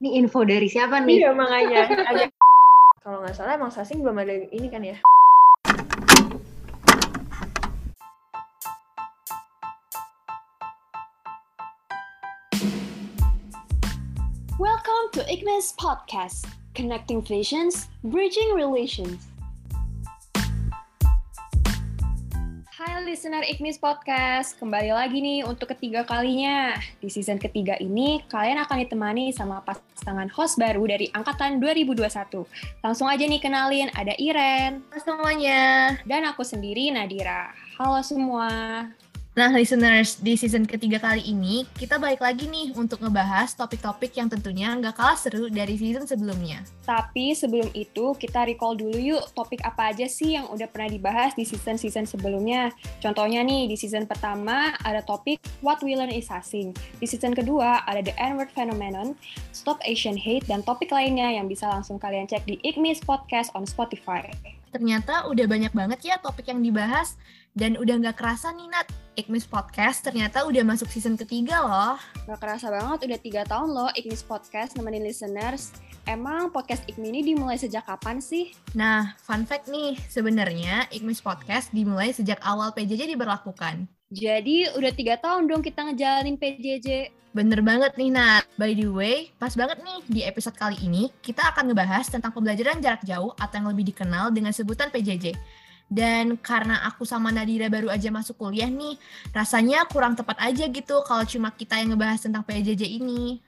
Ini info dari siapa nih? Iya makanya. Kalau nggak salah emang Sasing belum ada ini kan ya? Welcome to Ignis Podcast, connecting visions, bridging relations. Hai listener Ignis Podcast, kembali lagi nih untuk ketiga kalinya. Di season ketiga ini, kalian akan ditemani sama pasangan host baru dari Angkatan 2021. Langsung aja nih kenalin, ada Iren. Halo semuanya. Dan aku sendiri, Nadira. Halo semua. Nah, listeners, di season ketiga kali ini, kita balik lagi nih untuk ngebahas topik-topik yang tentunya nggak kalah seru dari season sebelumnya. Tapi sebelum itu, kita recall dulu yuk topik apa aja sih yang udah pernah dibahas di season-season sebelumnya. Contohnya nih, di season pertama ada topik What We Learn is Asing. Di season kedua ada The N-Word Phenomenon, Stop Asian Hate, dan topik lainnya yang bisa langsung kalian cek di Ignis Podcast on Spotify. Ternyata udah banyak banget ya topik yang dibahas, dan udah nggak kerasa nih Nat, Ignis Podcast ternyata udah masuk season ketiga loh. Gak kerasa banget udah tiga tahun loh Ignis Podcast nemenin listeners. Emang podcast Ignis ini dimulai sejak kapan sih? Nah, fun fact nih, sebenarnya Ignis Podcast dimulai sejak awal PJJ diberlakukan. Jadi udah tiga tahun dong kita ngejalanin PJJ. Bener banget nih Nat. By the way, pas banget nih di episode kali ini kita akan ngebahas tentang pembelajaran jarak jauh atau yang lebih dikenal dengan sebutan PJJ. Dan karena aku sama Nadira baru aja masuk kuliah nih, rasanya kurang tepat aja gitu kalau cuma kita yang ngebahas tentang PJJ ini.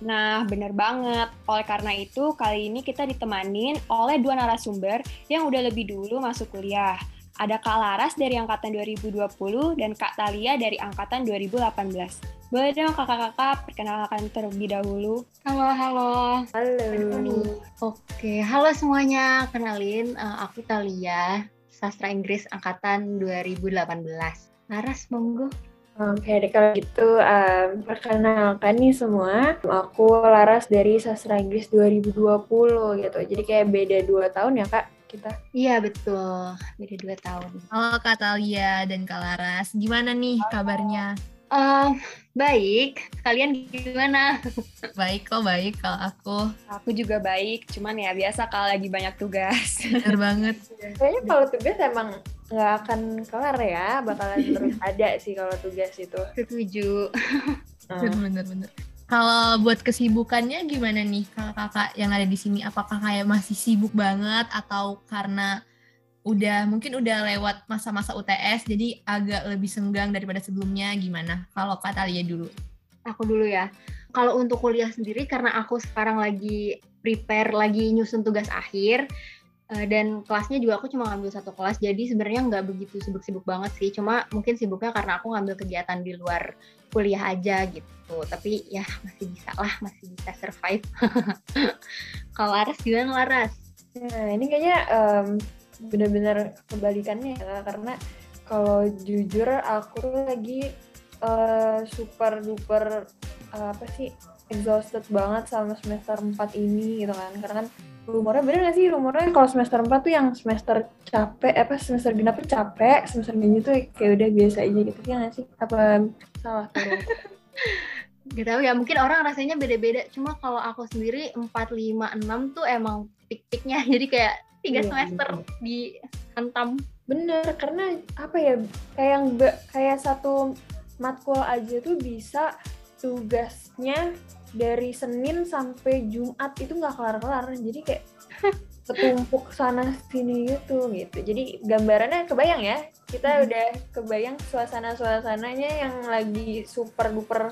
Nah, bener banget. Oleh karena itu, kali ini kita ditemanin oleh dua narasumber yang udah lebih dulu masuk kuliah. Ada Kak Laras dari Angkatan 2020 dan Kak Talia dari Angkatan 2018. Boleh dong kakak-kakak perkenalkan terlebih dahulu. Halo, halo. Halo. Oke, halo semuanya. Kenalin, uh, aku Talia, sastra Inggris angkatan 2018. Laras, monggo. Oke, deh kalau gitu um, perkenalkan nih semua. Aku Laras dari Sastra Inggris 2020 gitu. Jadi kayak beda dua tahun ya kak kita. Iya, betul. Beda dua tahun. Halo Kak Talia dan Kak Laras, gimana nih kabarnya? Uh, baik, kalian gimana? Baik kok, baik kalau aku. Aku juga baik, cuman ya biasa kalau lagi banyak tugas. Bener banget. Kayaknya kalau tugas emang nggak akan kelar ya, bakalan terus ada sih kalau tugas itu. Setuju. Bener, bener. Kalau buat kesibukannya gimana nih kakak-kakak yang ada di sini? Apakah kayak masih sibuk banget atau karena udah mungkin udah lewat masa-masa UTS jadi agak lebih senggang daripada sebelumnya gimana? Kalau Kak Talia dulu. Aku dulu ya. Kalau untuk kuliah sendiri karena aku sekarang lagi prepare lagi nyusun tugas akhir eh, dan kelasnya juga aku cuma ngambil satu kelas jadi sebenarnya nggak begitu sibuk-sibuk banget sih cuma mungkin sibuknya karena aku ngambil kegiatan di luar kuliah aja gitu tapi ya masih bisa lah masih bisa survive kalau Laras gimana Laras Nah ini kayaknya em, benar-benar kebalikannya ya karena kalau jujur aku lagi eh, super duper eh, apa sih exhausted banget sama semester 4 ini gitu kan. Karena kan rumornya bener gak sih? Rumornya kalau semester 4 tuh yang semester capek apa semester genap tuh capek semester ganjil tuh kayak udah biasa aja gitu. Ya gak sih? Apa salah Gak tahu ya mungkin orang rasanya beda-beda. Cuma kalau aku sendiri 4, 5, 6 tuh emang pik-piknya jadi kayak tiga Iya, semester bener. dihantam Bener, karena apa ya, kayak nggak kayak satu matkul aja tuh bisa tugasnya dari Senin sampai Jumat itu nggak kelar-kelar. Jadi kayak ketumpuk sana sini gitu gitu. Jadi gambarannya kebayang ya. Kita udah kebayang suasana-suasananya yang lagi super duper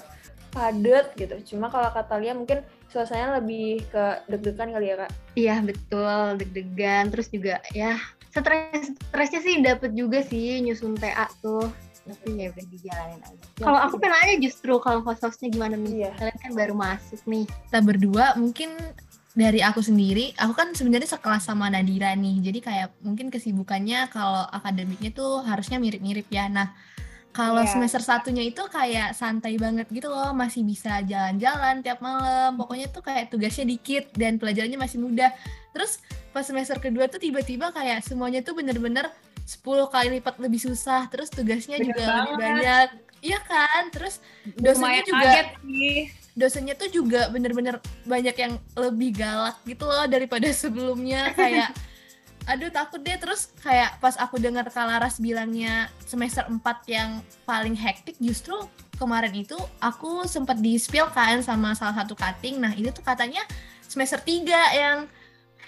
padat gitu. Cuma kalau kata Lia mungkin suasananya lebih ke deg-degan kali ya kak. Iya betul deg-degan terus juga ya stres stresnya sih dapet juga sih nyusun TA tuh tapi ya udah dijalanin aja. Kalau aku pengen nanya justru kalau host-hostnya gimana nih? Iya. Kalian kan baru masuk nih. Kita berdua mungkin dari aku sendiri, aku kan sebenarnya sekelas sama Nadira nih. Jadi kayak mungkin kesibukannya kalau akademiknya tuh harusnya mirip-mirip ya. Nah, kalau Iya. semester satunya itu kayak santai banget gitu loh, masih bisa jalan-jalan tiap malam. Pokoknya tuh kayak tugasnya dikit dan pelajarannya masih mudah. Terus pas semester kedua tuh tiba-tiba kayak semuanya tuh bener-bener 10 kali lipat lebih susah. Terus tugasnya Bener juga lebih banget. banyak. Iya kan? Terus dosennya Lumayan juga kaget sih. dosennya tuh juga bener-bener banyak yang lebih galak gitu loh daripada sebelumnya kayak aduh takut deh terus kayak pas aku dengar Kalaras bilangnya semester 4 yang paling hektik justru kemarin itu aku sempat di spill kan sama salah satu cutting nah itu tuh katanya semester 3 yang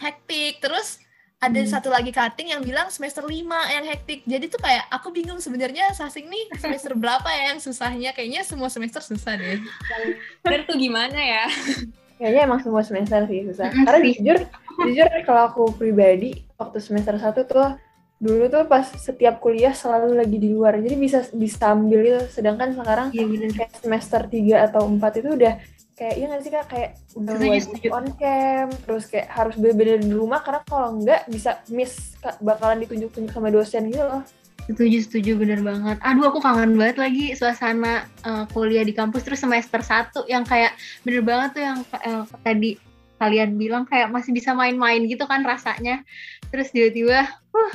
hektik terus ada Hmm. satu lagi cutting yang bilang semester 5 yang hektik. Jadi tuh kayak aku bingung sebenarnya Sasing nih semester berapa ya yang susahnya? Kayaknya semua semester susah deh. Bener tuh gimana ya? Kayaknya emang semua semester sih susah. Karena jujur, jujur kalau aku pribadi waktu semester 1 tuh dulu tuh pas setiap kuliah selalu lagi di luar. Jadi bisa disambil gitu. Sedangkan sekarang Iya bener. kayak semester 3 atau 4 itu udah kayak iya nggak sih kak kayak udah wajib on cam terus kayak harus bener-bener di rumah karena kalau enggak bisa miss Kak, bakalan ditunjuk-tunjuk sama dosen gitu loh Setuju, setuju bener banget. Aduh, aku kangen banget lagi suasana eh, kuliah di kampus terus semester 1 yang kayak bener banget tuh yang eh, tadi kalian bilang kayak masih bisa main-main gitu kan rasanya. Terus tiba-tiba, huh,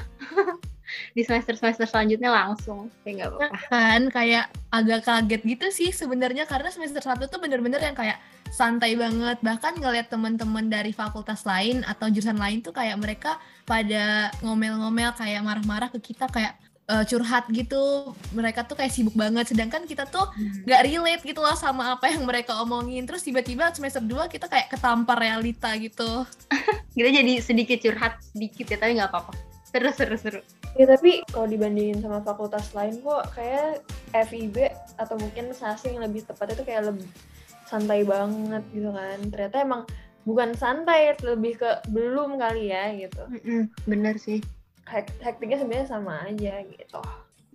di semester-semester selanjutnya langsung. Kayak nggak apa-apa. Kan kayak agak kaget gitu sih sebenarnya karena semester 1 tuh bener-bener yang kayak santai banget. Bahkan ngeliat teman-teman dari fakultas lain atau jurusan lain tuh kayak mereka pada ngomel-ngomel kayak marah-marah ke kita kayak eh, curhat gitu. Mereka tuh kayak sibuk banget sedangkan kita tuh nggak relate gitu loh sama apa yang mereka omongin terus tiba-tiba semester 2 kita kayak ketampar realita gitu Kita jadi sedikit curhat sedikit ya, tapi nggak apa-apa. Seru, seru, seru. ya tapi kalau dibandingin sama fakultas lain kok kayak FIB atau mungkin sasing lebih tepatnya tuh kayak lebih santai banget gitu kan ternyata emang bukan santai lebih ke belum kali ya gitu Mm-mm, bener sih. Hek- hektiknya sebenarnya sama aja gitu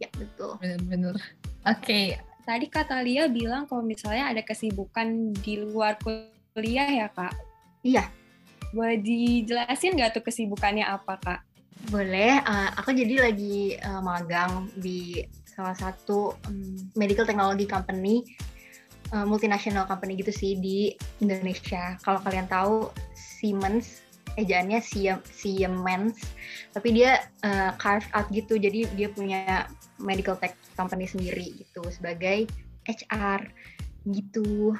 Ya, betul. bener-bener oke Tadi Kak Talia bilang kalau misalnya ada kesibukan di luar kuliah ya Kak? Iya. Boleh dijelasin nggak tuh kesibukannya apa Kak? Boleh, eh, aku jadi lagi eh, magang di salah satu em, medical technology company, eh, multinational company gitu sih di Indonesia. Kalau kalian tahu Siemens, ejaannya Siem- Siemens, tapi dia eh, carve out gitu, jadi dia punya medical tech company sendiri gitu sebagai HR gitu.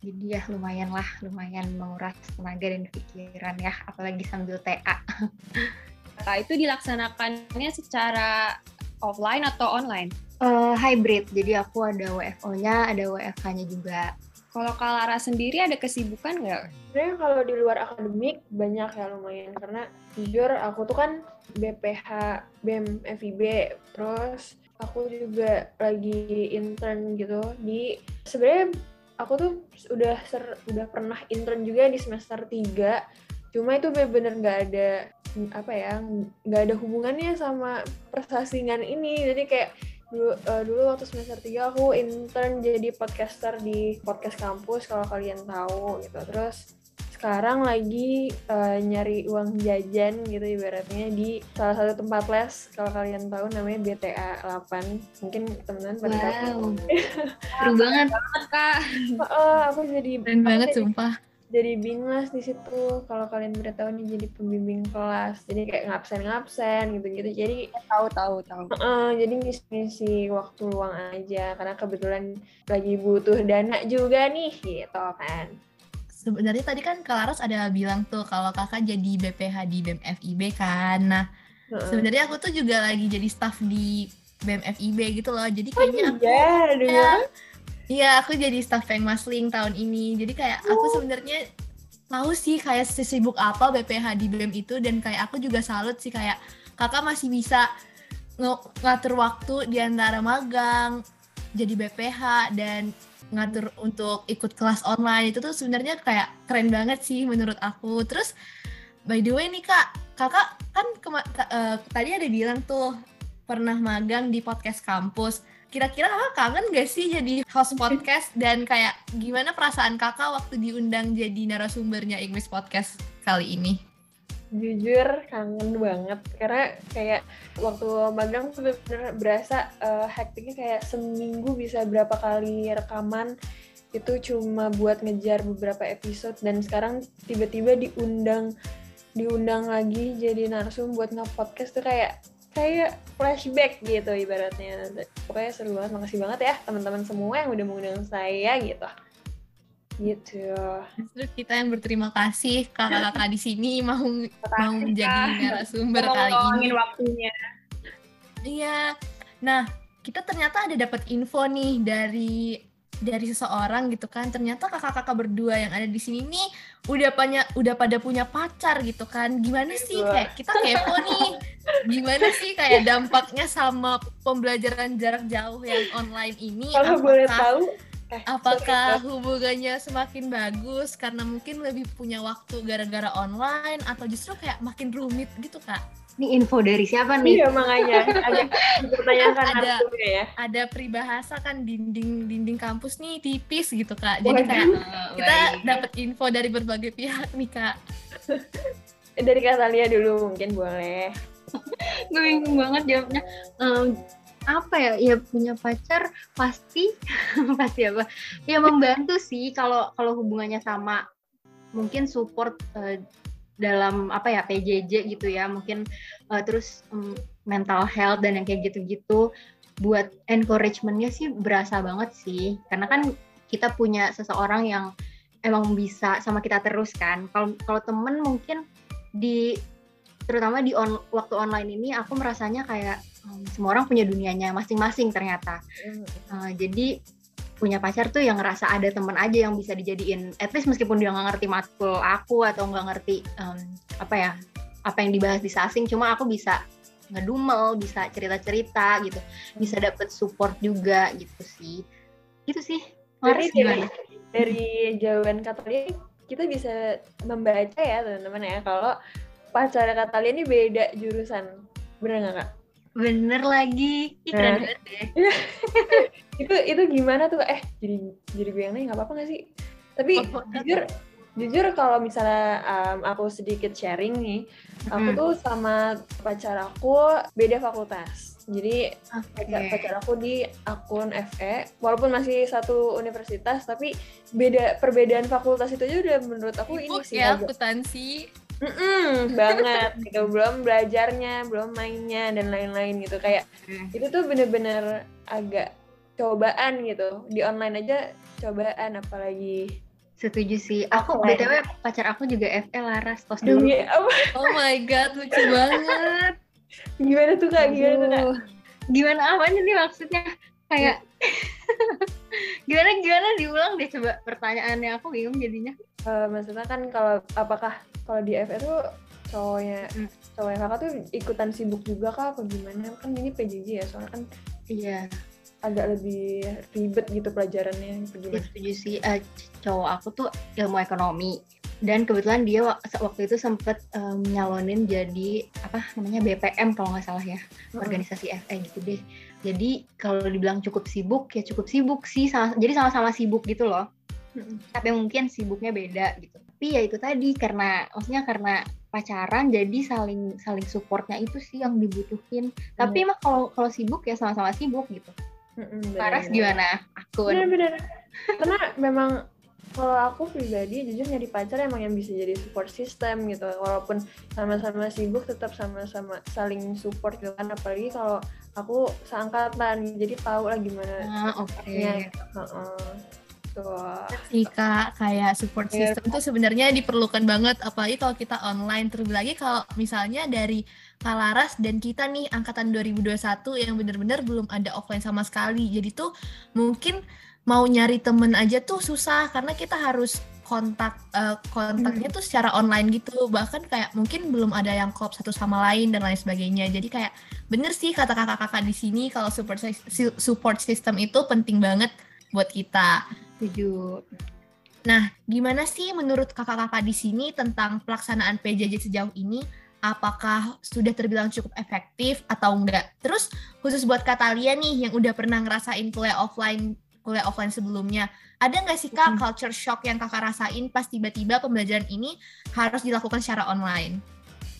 Jadi ya lumayan lah, lumayan menguras tenaga dan pikiran ya, apalagi sambil TA. Kak itu dilaksanakannya secara offline atau online? Eh, hybrid, jadi aku ada WFO-nya, ada WFH-nya juga. Kalau Kak Lara sendiri ada kesibukan nggak? sebenarnya kalau di luar akademik banyak ya lumayan karena jujur aku tuh kan BPH BEM FIB terus aku juga lagi intern gitu di sebenarnya aku tuh udah ser, udah pernah intern juga di semester 3 cuma itu bener-bener nggak ada apa ya nggak ada hubungannya sama persasingan ini jadi kayak dulu, eh, dulu waktu semester 3 aku intern jadi podcaster di podcast kampus kalau kalian tahu gitu. Terus sekarang lagi eh, nyari uang jajan gitu ibaratnya di salah satu tempat les kalau kalian tahu namanya BTA 8 mungkin teman-teman pada tahu Wow, seru banget. Kak, Heeh, aku jadi keren banget sumpah jadi binlas di situ. Kalau kalian udah tahu nih jadi pembimbing kelas. Jadi kayak ngabsen ngabsen gitu-gitu. Jadi tahu tahu tahu. eh, jadi ngisi waktu luang aja. Karena kebetulan lagi butuh dana juga nih gitu kan. Sebenarnya tadi kan Kak Laras ada bilang tuh kalau kakak jadi BPH di BEM FIB kan. Nah Heeh. sebenarnya aku tuh juga lagi jadi staff di BEM FIB gitu loh. Jadi kayaknya aku iya aduh Iya. Iya, aku jadi staff Peng Masling tahun ini. Jadi kayak aku sebenarnya tahu sih kayak sesibuk apa BPH di BEM itu dan kayak aku juga salut sih kayak kakak masih bisa ng- ngatur waktu di antara magang, jadi BPH dan ngatur untuk ikut kelas online itu tuh sebenarnya kayak keren banget sih menurut aku. Terus by the way nih kak, kakak kan eh, tadi ada bilang tuh pernah magang di podcast kampus kira-kira kakak kangen gak sih jadi host podcast? Dan kayak gimana perasaan kakak waktu diundang jadi narasumbernya English Podcast kali ini? jujur kangen banget. Karena kayak waktu magang bener-bener berasa eh, hektiknya kayak seminggu bisa berapa kali rekaman. Itu cuma buat ngejar beberapa episode. Dan sekarang tiba-tiba diundang diundang lagi jadi narsum buat nge-podcast tuh kayak kayak flashback gitu ibaratnya pokoknya seru banget makasih banget ya teman-teman semua yang udah mengundang saya gitu gitu. Justru kita yang berterima kasih kakak-kakak di sini mau mau menjadi narasumber kali ini. waktunya. Iya. Nah, kita ternyata ada dapat info nih dari dari seseorang gitu kan. Ternyata kakak-kakak berdua yang ada di sini nih udah punya udah pada punya pacar gitu kan. Gimana sih kayak kita kepo nih. Gimana sih kayak dampaknya sama pembelajaran jarak jauh yang online ini? Kalau boleh tahu, eh, Apakah sorry, hubungannya semakin bagus karena mungkin lebih punya waktu gara-gara online atau justru kayak makin rumit gitu kak? Ini info dari siapa nih? Iya makanya agak dipertanyakan Ada. ya. Ada peribahasa kan dinding dinding kampus nih tipis gitu kak. Jadi kayak Eh, kita dapat info dari berbagai pihak nih kak. Dari Kak Talia dulu mungkin boleh. gue bingung banget jawabnya. Em, apa ya? Ya punya pacar pasti pasti apa? Ya membantu sih kalau kalau hubungannya sama mungkin support eh, dalam apa ya PJJ gitu ya mungkin eh, terus em, mental health dan yang kayak gitu-gitu buat encouragementnya sih berasa banget sih karena kan kita punya seseorang yang emang bisa sama kita terus kan kalau kalau temen mungkin di terutama di on, waktu online ini aku merasanya kayak em, semua orang punya dunianya masing-masing ternyata. Eh, jadi punya pacar tuh yang ngerasa ada temen aja yang bisa dijadiin at least meskipun dia nggak ngerti matkul aku atau nggak ngerti em, apa ya apa yang dibahas di sasing cuma aku bisa ngedumel bisa cerita-cerita gitu bisa dapet support juga gitu sih. Gitu sih. Dari, gimana? dari jawaban Kak Talia kita bisa membaca ya teman-teman ya. Kalau pacarnya Kak Talia ini beda jurusan. Bener nggak Kak? bener lagi Ih, keren Nah. banget deh itu itu gimana tuh eh jadi jadi gue yang nanya nggak apa-apa nggak sih tapi Oh, jujur jujur kalau misalnya um, aku sedikit sharing nih aku Hmm. tuh sama pacar aku beda fakultas jadi pacar, Oke. pacar aku di akun FE walaupun masih satu universitas tapi beda perbedaan fakultas itu aja udah menurut aku ini Sibuk sih ya agak- akuntansi. Mm-mm, banget gitu. Belum belajarnya belum mainnya dan lain-lain gitu. Kayak Hmm. itu tuh bener-bener agak cobaan gitu. Di online aja cobaan apalagi setuju sih. Aku Offline. btw pacar aku juga FE Laras tos dulu. Demi apa? Oh my god, lucu banget. gimana tuh kak? Gimana tuh kak? Gimana apanya nih maksudnya? Kayak gimana gimana? Diulang deh coba pertanyaannya. Aku bingung jadinya Eh, maksudnya kan kalau apakah kalau di FE tuh cowoknya Hmm. cowoknya kakak tuh ikutan sibuk juga kak apa gimana? Kan ini PJJ ya soalnya kan iya. agak lebih ribet gitu pelajarannya apa ya, gimana? setuju sih. Eh, cowok aku tuh ilmu ekonomi. Dan kebetulan dia wak- waktu itu sempet em, nyalonin jadi apa namanya BPM kalau nggak salah ya. Organisasi FE gitu deh. Jadi kalau dibilang cukup sibuk ya cukup sibuk sih. Sama- jadi sama-sama sibuk gitu loh. Tapi mungkin sibuknya beda gitu. Tapi ya itu tadi karena maksudnya karena pacaran jadi saling saling supportnya itu sih yang dibutuhin. Tapi emang kalau kalau sibuk ya sama-sama sibuk gitu. Mm-mm, Laras gimana? Akun. Bener-bener karena memang kalau aku pribadi jujur nyari pacar emang yang bisa jadi support system gitu. Walaupun sama-sama sibuk tetap sama-sama saling support gitu kan. Apalagi kalau aku seangkatan jadi tahu lah gimana Ah, oke. ya Heeh. Tuh. sih kak kayak support Iya. system itu sebenarnya diperlukan banget apalagi kalau kita online. Terlebih lagi kalau misalnya dari Kak Laras dan kita nih angkatan 2021 yang benar-benar belum ada offline sama sekali. Jadi tuh mungkin mau nyari temen aja tuh susah karena kita harus kontak eh, kontaknya tuh secara online gitu. Bahkan kayak mungkin belum ada yang klop satu sama lain dan lain sebagainya. Jadi kayak bener sih kata kakak-kakak di sini kalau support support system itu penting banget buat kita setuju Nah, gimana sih menurut kakak-kakak di sini tentang pelaksanaan PJJ sejauh ini? Apakah sudah terbilang cukup efektif atau enggak? Terus khusus buat Katalia nih yang udah pernah ngerasain kuliah offline kuliah offline sebelumnya, ada nggak sih kak culture shock yang kakak rasain pas tiba-tiba pembelajaran ini harus dilakukan secara online?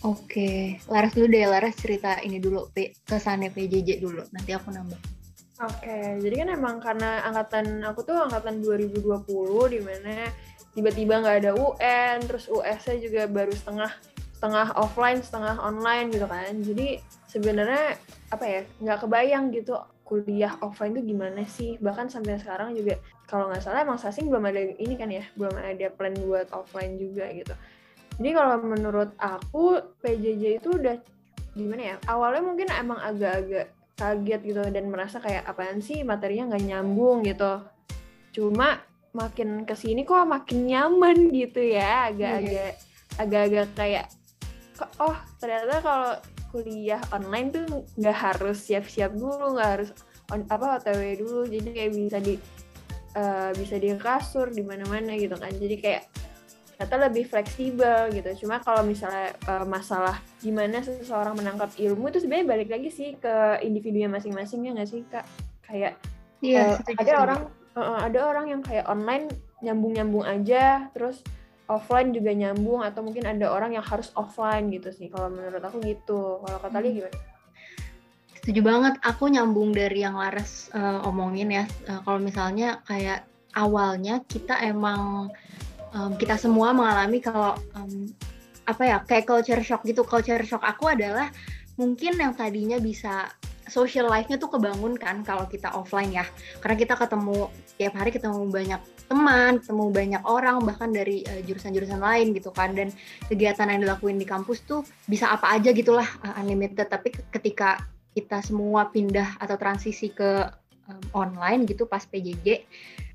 oke Laras dulu deh Laras cerita ini dulu kesannya PJJ dulu nanti aku nambah Oke, jadi kan emang karena angkatan aku tuh angkatan 2020 di mana tiba-tiba nggak ada UN, terus US-nya juga baru setengah setengah offline, setengah online gitu kan. Jadi sebenarnya apa ya nggak kebayang gitu kuliah offline tuh gimana sih bahkan sampai sekarang juga kalau nggak salah emang sasing belum ada ini kan ya belum ada plan buat offline juga gitu jadi kalau menurut aku PJJ itu udah gimana ya awalnya mungkin emang agak-agak kaget gitu dan merasa kayak apaan sih materinya nggak nyambung? gitu. Cuma makin ke sini kok makin nyaman gitu ya agak-agak agak-agak kayak oh ternyata kalau kuliah online tuh nggak harus siap-siap dulu nggak harus on, apa otw dulu. Jadi kayak bisa di uh, bisa di kasur di mana-mana gitu kan. Jadi kayak ternyata lebih fleksibel gitu. Cuma kalau misalnya uh, masalah gimana seseorang menangkap ilmu itu sebenarnya balik lagi sih ke individunya masing-masing ya nggak sih kak? Kayak iya, uh, ada orang uh, ada orang yang kayak online nyambung-nyambung aja terus offline juga nyambung atau mungkin ada orang yang harus offline gitu sih kalau menurut aku gitu. Kalau kata hmm. gimana? Setuju banget. Aku nyambung dari yang Laras uh, omongin ya. Uh, kalau misalnya kayak awalnya kita emang um, kita semua mengalami kalau um, apa ya kayak culture shock gitu. Culture shock aku adalah mungkin yang tadinya bisa social life-nya tuh kebangun kan kalau kita offline ya. Karena kita ketemu tiap hari ketemu banyak teman, ketemu banyak orang bahkan dari uh, jurusan-jurusan lain gitu kan. Dan kegiatan yang dilakuin di kampus tuh bisa apa aja gitulah uh, unlimited. Tapi ketika kita semua pindah atau transisi ke um, online gitu pas PJJ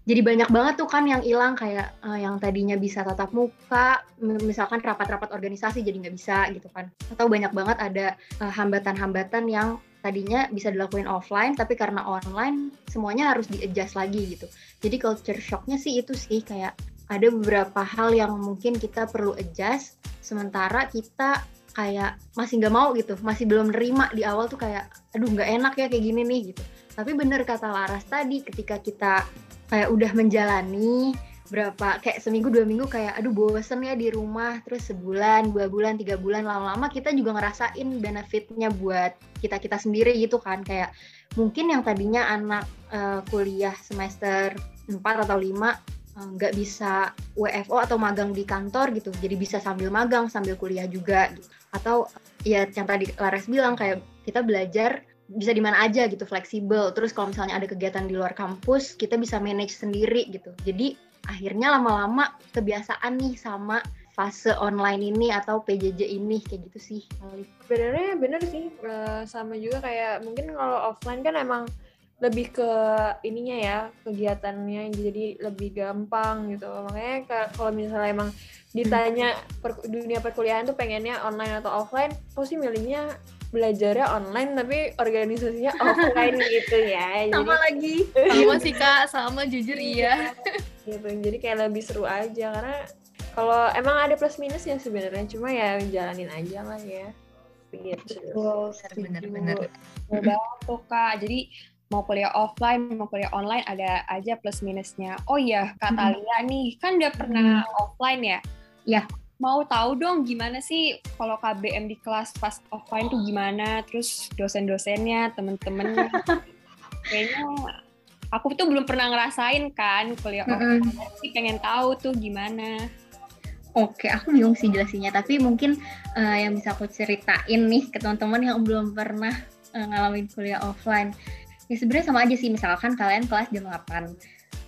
jadi banyak banget tuh kan yang hilang kayak uh, yang tadinya bisa tatap muka misalkan rapat-rapat organisasi jadi nggak bisa gitu kan atau banyak banget ada hambatan-hambatan uh, yang tadinya bisa dilakuin offline tapi karena online semuanya harus di-adjust lagi gitu. Jadi culture shocknya sih itu sih kayak ada beberapa hal yang mungkin kita perlu adjust sementara kita kayak masih nggak mau gitu, masih belum nerima di awal tuh kayak aduh nggak enak ya kayak gini nih gitu. Tapi bener kata Laras tadi ketika kita kayak udah menjalani berapa kayak seminggu dua minggu kayak aduh bosen ya di rumah. Terus sebulan dua bulan tiga bulan lama-lama kita juga ngerasain benefitnya buat kita kita sendiri gitu kan. Kayak mungkin yang tadinya anak uh, kuliah semester 4 atau 5 eh, nggak uh, bisa WFO atau magang di kantor gitu. Jadi bisa sambil magang sambil kuliah juga gitu. atau ya yang tadi Lares bilang kayak kita belajar bisa di mana aja gitu fleksibel. Terus kalau misalnya ada kegiatan di luar kampus kita bisa manage sendiri gitu. Jadi akhirnya lama-lama kebiasaan nih sama fase online ini atau PJJ ini kayak gitu sih. Sebenarnya bener sih eh, sama juga kayak mungkin kalau offline kan emang lebih ke ininya ya kegiatannya jadi lebih gampang gitu. Makanya kalau misalnya emang ditanya per, dunia perkuliahan tuh pengennya online atau offline pasti milihnya belajarnya online tapi organisasinya offline gitu ya sama jadi, lagi. Sama sih kak. Sama jujur iya, iya. Gitu jadi kayak lebih seru aja karena kalau emang ada plus minus ya sebenarnya cuma ya jalanin aja lah ya. Gitu. Bener-bener. Banget tuh kak. Jadi mau kuliah offline mau kuliah online ada aja plus minusnya. Oh iya kak hmm. Talia nih kan udah pernah hmm. offline ya? Ya mau tahu dong gimana sih kalau KBM di kelas pas offline tuh gimana terus dosen-dosennya temen-temennya kayaknya aku tuh belum pernah ngerasain kan kuliah offline, mm -hmm. sih pengen tahu tuh gimana. Oke, aku bingung sih jelasinnya, tapi mungkin uh, yang bisa aku ceritain nih ke teman-teman yang belum pernah uh, ngalamin kuliah offline. Ya sebenarnya sama aja sih, misalkan kalian kelas jam 8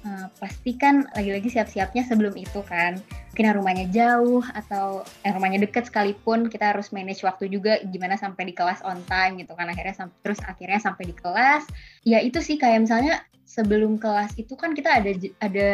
uh, pasti kan lagi-lagi siap-siapnya sebelum itu kan. Mungkin rumahnya jauh atau eh, rumahnya deket sekalipun kita harus manage waktu juga gimana sampai di kelas on time gitu kan. Akhirnya sampai terus akhirnya sampai di kelas. Ya itu sih kayak misalnya sebelum kelas itu kan kita ada ada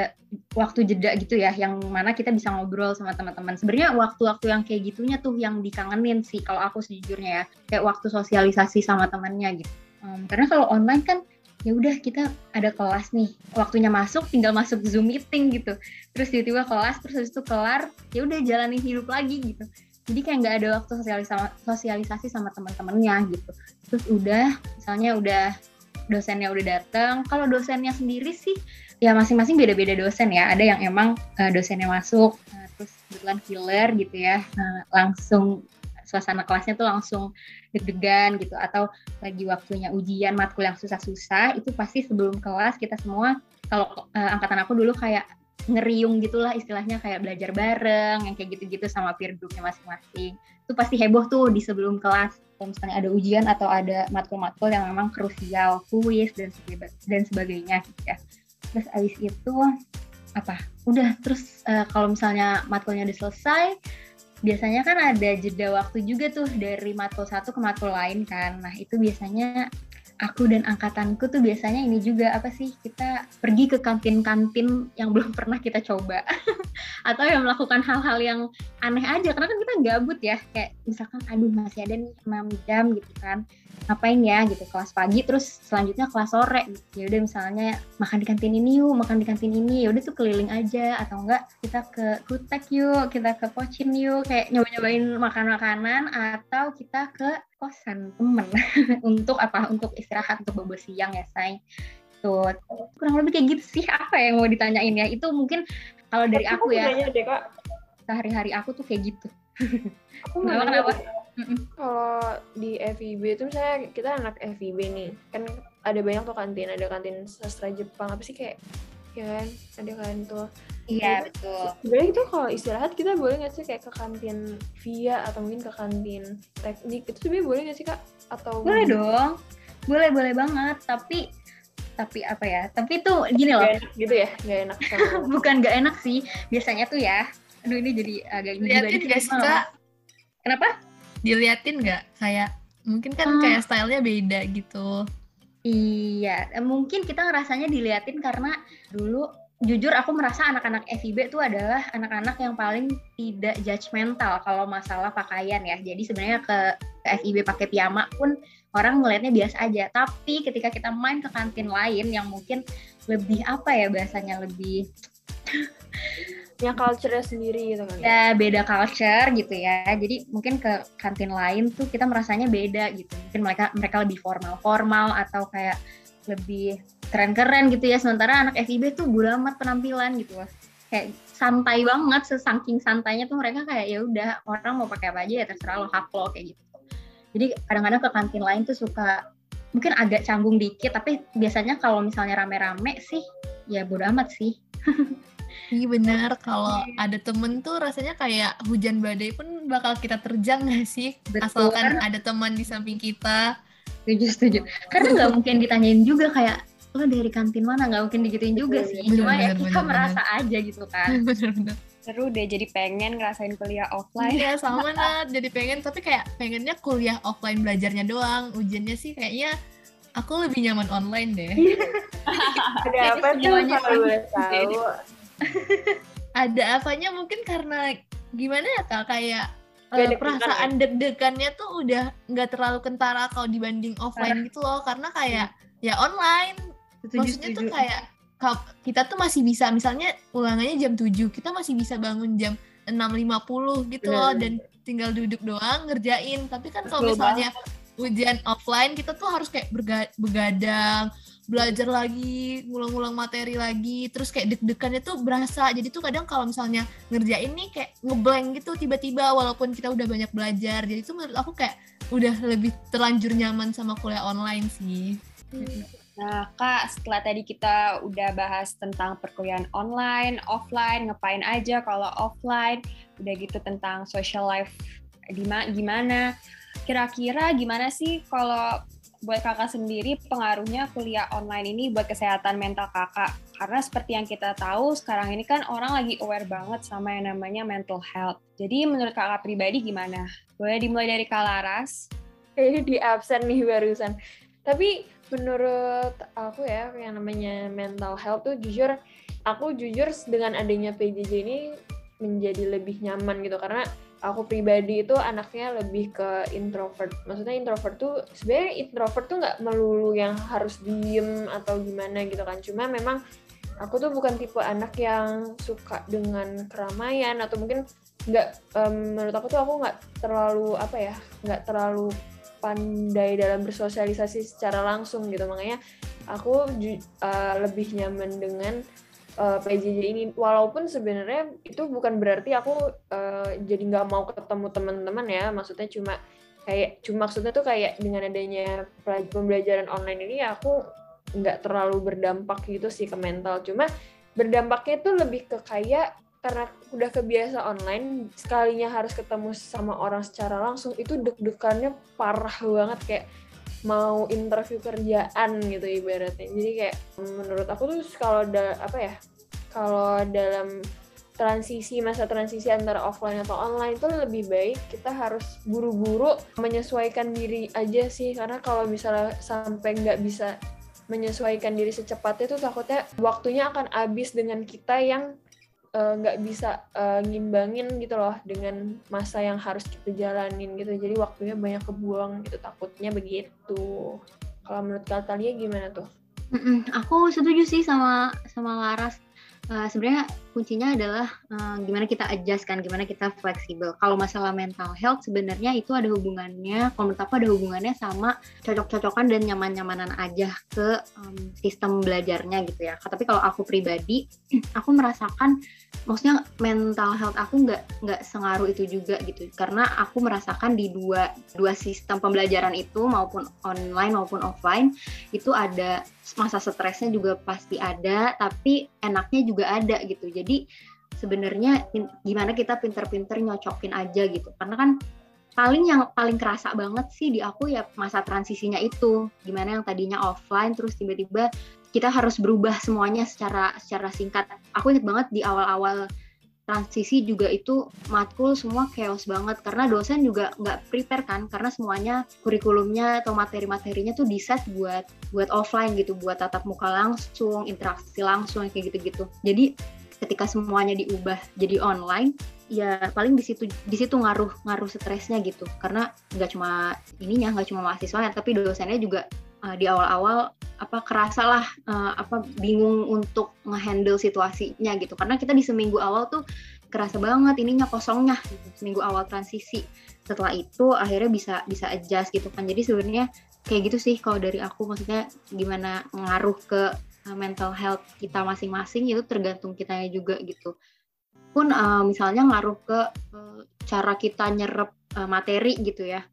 waktu jeda gitu ya yang mana kita bisa ngobrol sama teman-teman. Sebenarnya waktu-waktu yang kayak gitunya tuh yang dikangenin sih kalau aku sejujurnya ya. Kayak waktu sosialisasi sama temannya gitu. Um, karena kalau online kan ya udah kita ada kelas nih. Waktunya masuk tinggal masuk zoom meeting gitu. Terus tiba-tiba kelas terus habis itu kelar ya udah jalanin hidup lagi gitu. Jadi kayak nggak ada waktu sosialisasi sosialisasi sama teman-temannya gitu. Terus udah misalnya udah dosennya udah datang kalau dosennya sendiri sih ya masing-masing beda-beda dosen ya. Ada yang emang uh, dosennya masuk uh, terus kebetulan killer gitu ya. Uh, langsung suasana kelasnya tuh langsung deg-degan gitu. Atau lagi waktunya ujian matkul yang susah-susah itu pasti sebelum kelas kita semua kalau uh, angkatan aku dulu kayak ngeriung gitulah istilahnya kayak belajar bareng yang kayak gitu-gitu sama peer groupnya masing-masing. Itu pasti heboh tuh di sebelum kelas. Kalau misalnya ada ujian atau ada matkul-matkul yang memang krusial kuis dan dan sebagainya gitu ya. Terus abis itu apa? Udah terus uh, kalau misalnya matkulnya udah selesai biasanya kan ada jeda waktu juga tuh dari matkul satu ke matkul lain kan. Nah itu biasanya aku dan angkatanku tuh biasanya ini juga apa sih kita pergi ke kantin-kantin yang belum pernah kita coba. Atau yang melakukan hal-hal yang aneh aja karena kan kita gabut ya. Kayak misalkan aduh masih ada nih 6 jam gitu kan ngapain ya gitu. Kelas pagi terus selanjutnya kelas sore. Gitu. ya udah misalnya makan di kantin ini yuk makan di kantin ini. Ya udah tuh keliling aja. Atau enggak kita ke kutek yuk kita ke pocin yuk. Kayak nyoba-nyobain makan makanan atau kita ke kosan temen. Untuk apa? Untuk istirahat untuk bobo siang ya say. Tuh. Kurang lebih kayak gitu sih apa yang mau ditanyain ya. Itu mungkin kalau dari aku, ya. sehari-hari aku tuh kayak gitu. Aku kenapa? kenapa kalau di FIB itu misalnya kita anak FIB nih, kan ada banyak tuh kantin, ada kantin sastra Jepang apa sih kayak ya kan ada kan tuh. Iya betul. sebenarnya itu kalau istirahat kita boleh nggak sih kayak ke kantin via atau mungkin ke kantin teknik? Itu sebenarnya boleh nggak sih kak? Atau boleh dong. Boleh boleh banget. Tapi tapi apa ya? Tapi tuh gini loh. gak enak gitu ya? Nggak enak bukan gak enak sih. Biasanya tuh ya aduh ini jadi agak gak sih kak? Kenapa diliatin nggak kayak mungkin kan hmm. kayak stylenya beda gitu iya mungkin kita ngerasanya diliatin karena dulu jujur aku merasa anak-anak FIB itu adalah anak-anak yang paling tidak judgmental kalau masalah pakaian ya. Jadi sebenarnya ke, ke FIB pakai piyama pun orang ngelihatnya biasa aja. Tapi ketika kita main ke kantin lain yang mungkin lebih apa ya bahasanya lebih punya culture sendiri gitu kan. Ya beda culture gitu ya. Jadi mungkin ke kantin lain tuh kita merasanya beda gitu. Mungkin mereka mereka lebih formal formal atau kayak lebih keren-keren gitu ya. Sementara anak FIB tuh bodo amat penampilan gitu loh. Kayak santai banget sesangking santainya tuh mereka kayak ya udah orang mau pakai apa aja ya terserah lo hak lo kayak gitu. Jadi kadang-kadang ke kantin lain tuh suka mungkin agak canggung dikit tapi biasanya kalau misalnya rame-rame sih ya bodo amat sih Iya benar, kalau ada temen tuh rasanya kayak hujan badai pun bakal kita terjang gak sih? Betul. Asalkan ada teman di samping kita. Setuju, setuju. Karena nggak mungkin ditanyain juga kayak, lo dari kantin mana? Nggak mungkin digituin juga sih. Bener, Cuma bener, ya kita bener, merasa bener. aja gitu kan. Bener-bener. Seru deh, jadi pengen ngerasain kuliah offline. Iya, sama Nat. Jadi pengen, tapi kayak pengennya kuliah offline belajarnya doang. Ujiannya sih kayaknya aku lebih nyaman online deh. ada apa tuh kalau boleh tahu? ada apanya? Mungkin karena gimana ya kak? Kayak uh, perasaan ya? deg-degannya tuh udah nggak terlalu kentara kalau dibanding offline gitu loh. Karena kayak ya online. Setuju, maksudnya setuju. tuh kayak kita tuh masih bisa misalnya ulangannya jam 7 kita masih bisa bangun jam 6.50 gitu loh. dan tinggal duduk doang ngerjain. Tapi kan kalau misalnya ujian offline kita tuh harus kayak begadang belajar lagi, ngulang-ngulang materi lagi, terus kayak deg-degannya tuh berasa. Jadi tuh kadang kalau misalnya ngerjain nih kayak ngeblank gitu tiba-tiba walaupun kita udah banyak belajar. Jadi tuh menurut aku kayak udah lebih terlanjur nyaman sama kuliah online sih. Nah, Kak, setelah tadi kita udah bahas tentang perkuliahan online, offline, ngapain aja kalau offline, udah gitu tentang social life gimana, kira-kira gimana sih kalau buat kakak sendiri pengaruhnya kuliah online ini buat kesehatan mental kakak? Karena seperti yang kita tahu sekarang ini kan orang lagi aware banget sama yang namanya mental health. Jadi menurut kakak pribadi gimana? Boleh dimulai dari Kak Laras? Ini di absen nih barusan. Tapi menurut aku ya yang namanya mental health tuh jujur aku jujur dengan adanya PJJ ini menjadi lebih nyaman gitu karena aku pribadi itu anaknya lebih ke introvert. Maksudnya introvert tuh sebenarnya introvert tuh nggak melulu yang harus diem atau gimana gitu kan. Cuma memang aku tuh bukan tipe anak yang suka dengan keramaian atau mungkin nggak um, menurut aku tuh aku nggak terlalu apa ya nggak terlalu pandai dalam bersosialisasi secara langsung gitu makanya aku uh, lebih nyaman dengan uh, eh, PJJ ini. Walaupun sebenarnya itu bukan berarti aku uh, jadi nggak mau ketemu teman-teman ya. Maksudnya cuma kayak cuma maksudnya tuh kayak dengan adanya pembelajaran online ini ya aku nggak terlalu berdampak gitu sih ke mental. Cuma berdampaknya itu lebih ke kayak karena udah kebiasa online sekalinya harus ketemu sama orang secara langsung itu deg-degannya parah banget. Kayak mau interview kerjaan gitu ibaratnya. Jadi kayak menurut aku tuh kalau ada apa ya kalau dalam transisi masa transisi antara offline atau online itu lebih baik kita harus buru-buru menyesuaikan diri aja sih. Karena kalau misalnya sampai nggak bisa menyesuaikan diri secepatnya tuh takutnya waktunya akan habis dengan kita yang nggak uh, bisa uh, ngimbangin gitu loh dengan masa yang harus kita jalanin gitu. Jadi waktunya banyak kebuang gitu takutnya begitu. Kalau menurut Katalia gimana tuh? Mm -mm, aku setuju sih sama sama Laras uh, sebenarnya kuncinya adalah uh, gimana kita adjust kan, gimana kita fleksibel. Kalau masalah mental health sebenarnya itu ada hubungannya, kalau menurut aku ada hubungannya sama cocok-cocokan dan nyaman-nyamanan aja ke um, sistem belajarnya gitu ya. Tapi kalau aku pribadi, aku merasakan maksudnya mental health aku nggak nggak sengaruh itu juga gitu karena aku merasakan di dua dua sistem pembelajaran itu maupun online maupun offline itu ada masa stresnya juga pasti ada tapi enaknya juga ada gitu. Jadi sebenarnya gimana kita pinter-pinter nyocokin aja gitu. Karena kan paling yang paling kerasa banget sih di aku ya masa transisinya itu. Gimana yang tadinya offline terus tiba-tiba kita harus berubah semuanya secara secara singkat. Aku ingat banget di awal-awal transisi juga itu matkul semua chaos banget. Karena dosen juga nggak prepare kan karena semuanya kurikulumnya atau materi-materinya tuh diset buat buat offline gitu buat tatap muka langsung interaksi langsung kayak gitu-gitu. Jadi ketika semuanya diubah jadi online ya paling di situ di situ ngaruh ngaruh stresnya gitu. Karena nggak cuma ininya nggak cuma mahasiswa tapi dosennya juga uh, di awal-awal apa kerasa lah uh, apa bingung untuk ngehandle situasinya gitu. Karena kita di seminggu awal tuh kerasa banget ininya kosongnya gitu, seminggu awal transisi. Setelah itu akhirnya bisa bisa adjust gitu kan. Jadi sebenarnya kayak gitu sih kalau dari aku. Maksudnya gimana ngaruh ke uh, mental health kita masing-masing itu tergantung kitanya juga gitu. Pun uh, misalnya ngaruh ke uh, cara kita nyerap uh, materi gitu ya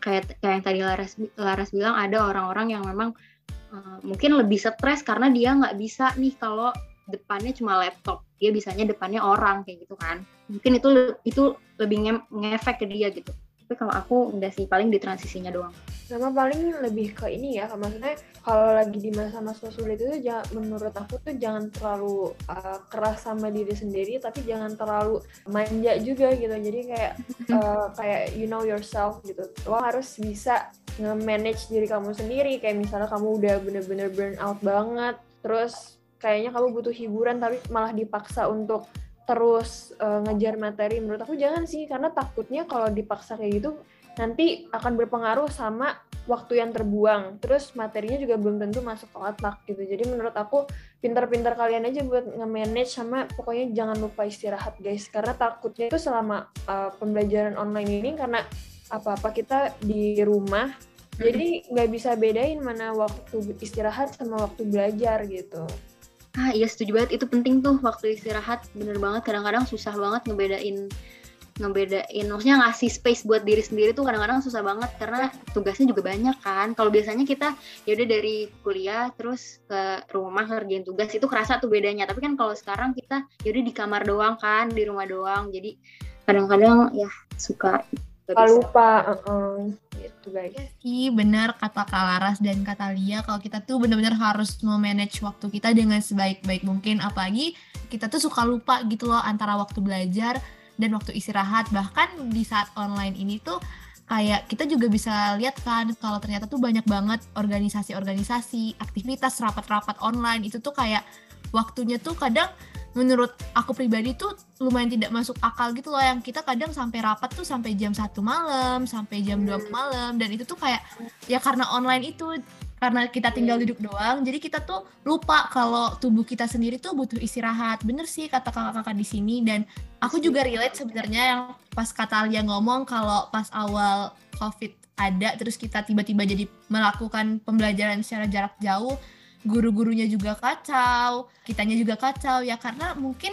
kayak kayak yang tadi Laras Laras bilang ada orang-orang yang memang uh, mungkin lebih stres karena dia nggak bisa nih kalau depannya cuma laptop. Dia bisanya depannya orang kayak gitu kan. Mungkin itu itu lebih nge ngefek ke dia gitu tapi kalau aku udah sih paling di transisinya doang. Sama paling lebih ke ini ya maksudnya kalau lagi di masa-masa sulit itu jangan, menurut aku tuh jangan terlalu uh, keras sama diri sendiri tapi jangan terlalu manja juga gitu. Jadi kayak uh, kayak you know yourself gitu. Lo harus bisa nge-manage diri kamu sendiri. Kayak misalnya kamu udah bener-bener burn out banget terus kayaknya kamu butuh hiburan tapi malah dipaksa untuk terus uh, ngejar materi menurut aku jangan sih karena takutnya kalau dipaksa kayak gitu nanti akan berpengaruh sama waktu yang terbuang. Terus materinya juga belum tentu masuk ke otak gitu. Jadi menurut aku pintar-pintar kalian aja buat nge-manage sama pokoknya jangan lupa istirahat guys. Karena takutnya itu selama uh, pembelajaran online ini karena apa-apa kita di rumah jadi nggak bisa bedain mana waktu istirahat sama waktu belajar gitu ah iya setuju banget. Itu penting tuh waktu istirahat. Bener banget. Kadang-kadang susah banget ngebedain ngebedain maksudnya ngasih space buat diri sendiri tuh kadang-kadang susah banget karena tugasnya juga banyak kan. Kalau biasanya kita ya udah dari kuliah terus ke rumah kerjain tugas itu kerasa tuh bedanya. Tapi kan kalau sekarang kita ya udah di kamar doang kan di rumah doang. Jadi kadang-kadang ya suka lupa uh -uh gitu guys. Iya benar kata Kak Laras dan kata Lia kalau kita tuh benar-benar harus memanage waktu kita dengan sebaik-baik mungkin. Apalagi kita tuh suka lupa gitu loh antara waktu belajar dan waktu istirahat. Bahkan di saat online ini tuh kayak kita juga bisa lihat kan kalau ternyata tuh banyak banget organisasi-organisasi, aktivitas rapat-rapat online. Itu tuh kayak waktunya tuh kadang menurut aku pribadi tuh lumayan tidak masuk akal gitu loh yang kita kadang sampai rapat tuh sampai jam satu malam sampai jam 2 malam dan itu tuh kayak ya karena online itu karena kita tinggal duduk doang jadi kita tuh lupa kalau tubuh kita sendiri tuh butuh istirahat. Bener sih kata kakak-kakak di sini dan aku juga relate sebenarnya yang pas kata Alia ngomong kalau pas awal covid ada terus kita tiba-tiba jadi melakukan pembelajaran secara jarak jauh guru-gurunya juga kacau, kitanya juga kacau ya karena mungkin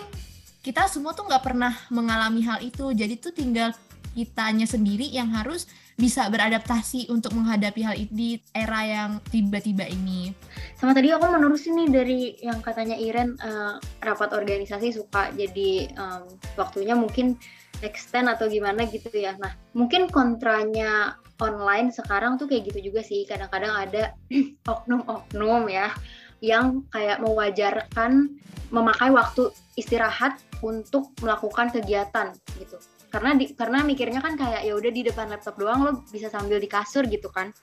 kita semua tuh nggak pernah mengalami hal itu, jadi tuh tinggal kitanya sendiri yang harus bisa beradaptasi untuk menghadapi hal ini di era yang tiba-tiba ini. Sama tadi aku menerusin nih dari yang katanya Iren uh, rapat organisasi suka jadi um, waktunya mungkin extend atau gimana gitu ya. Nah, mungkin kontranya online sekarang tuh kayak gitu juga sih. Kadang-kadang ada oknum-oknum ya yang kayak mewajarkan memakai waktu istirahat untuk melakukan kegiatan gitu. Karena di, karena mikirnya kan kayak ya udah di depan laptop doang lo bisa sambil di kasur gitu kan.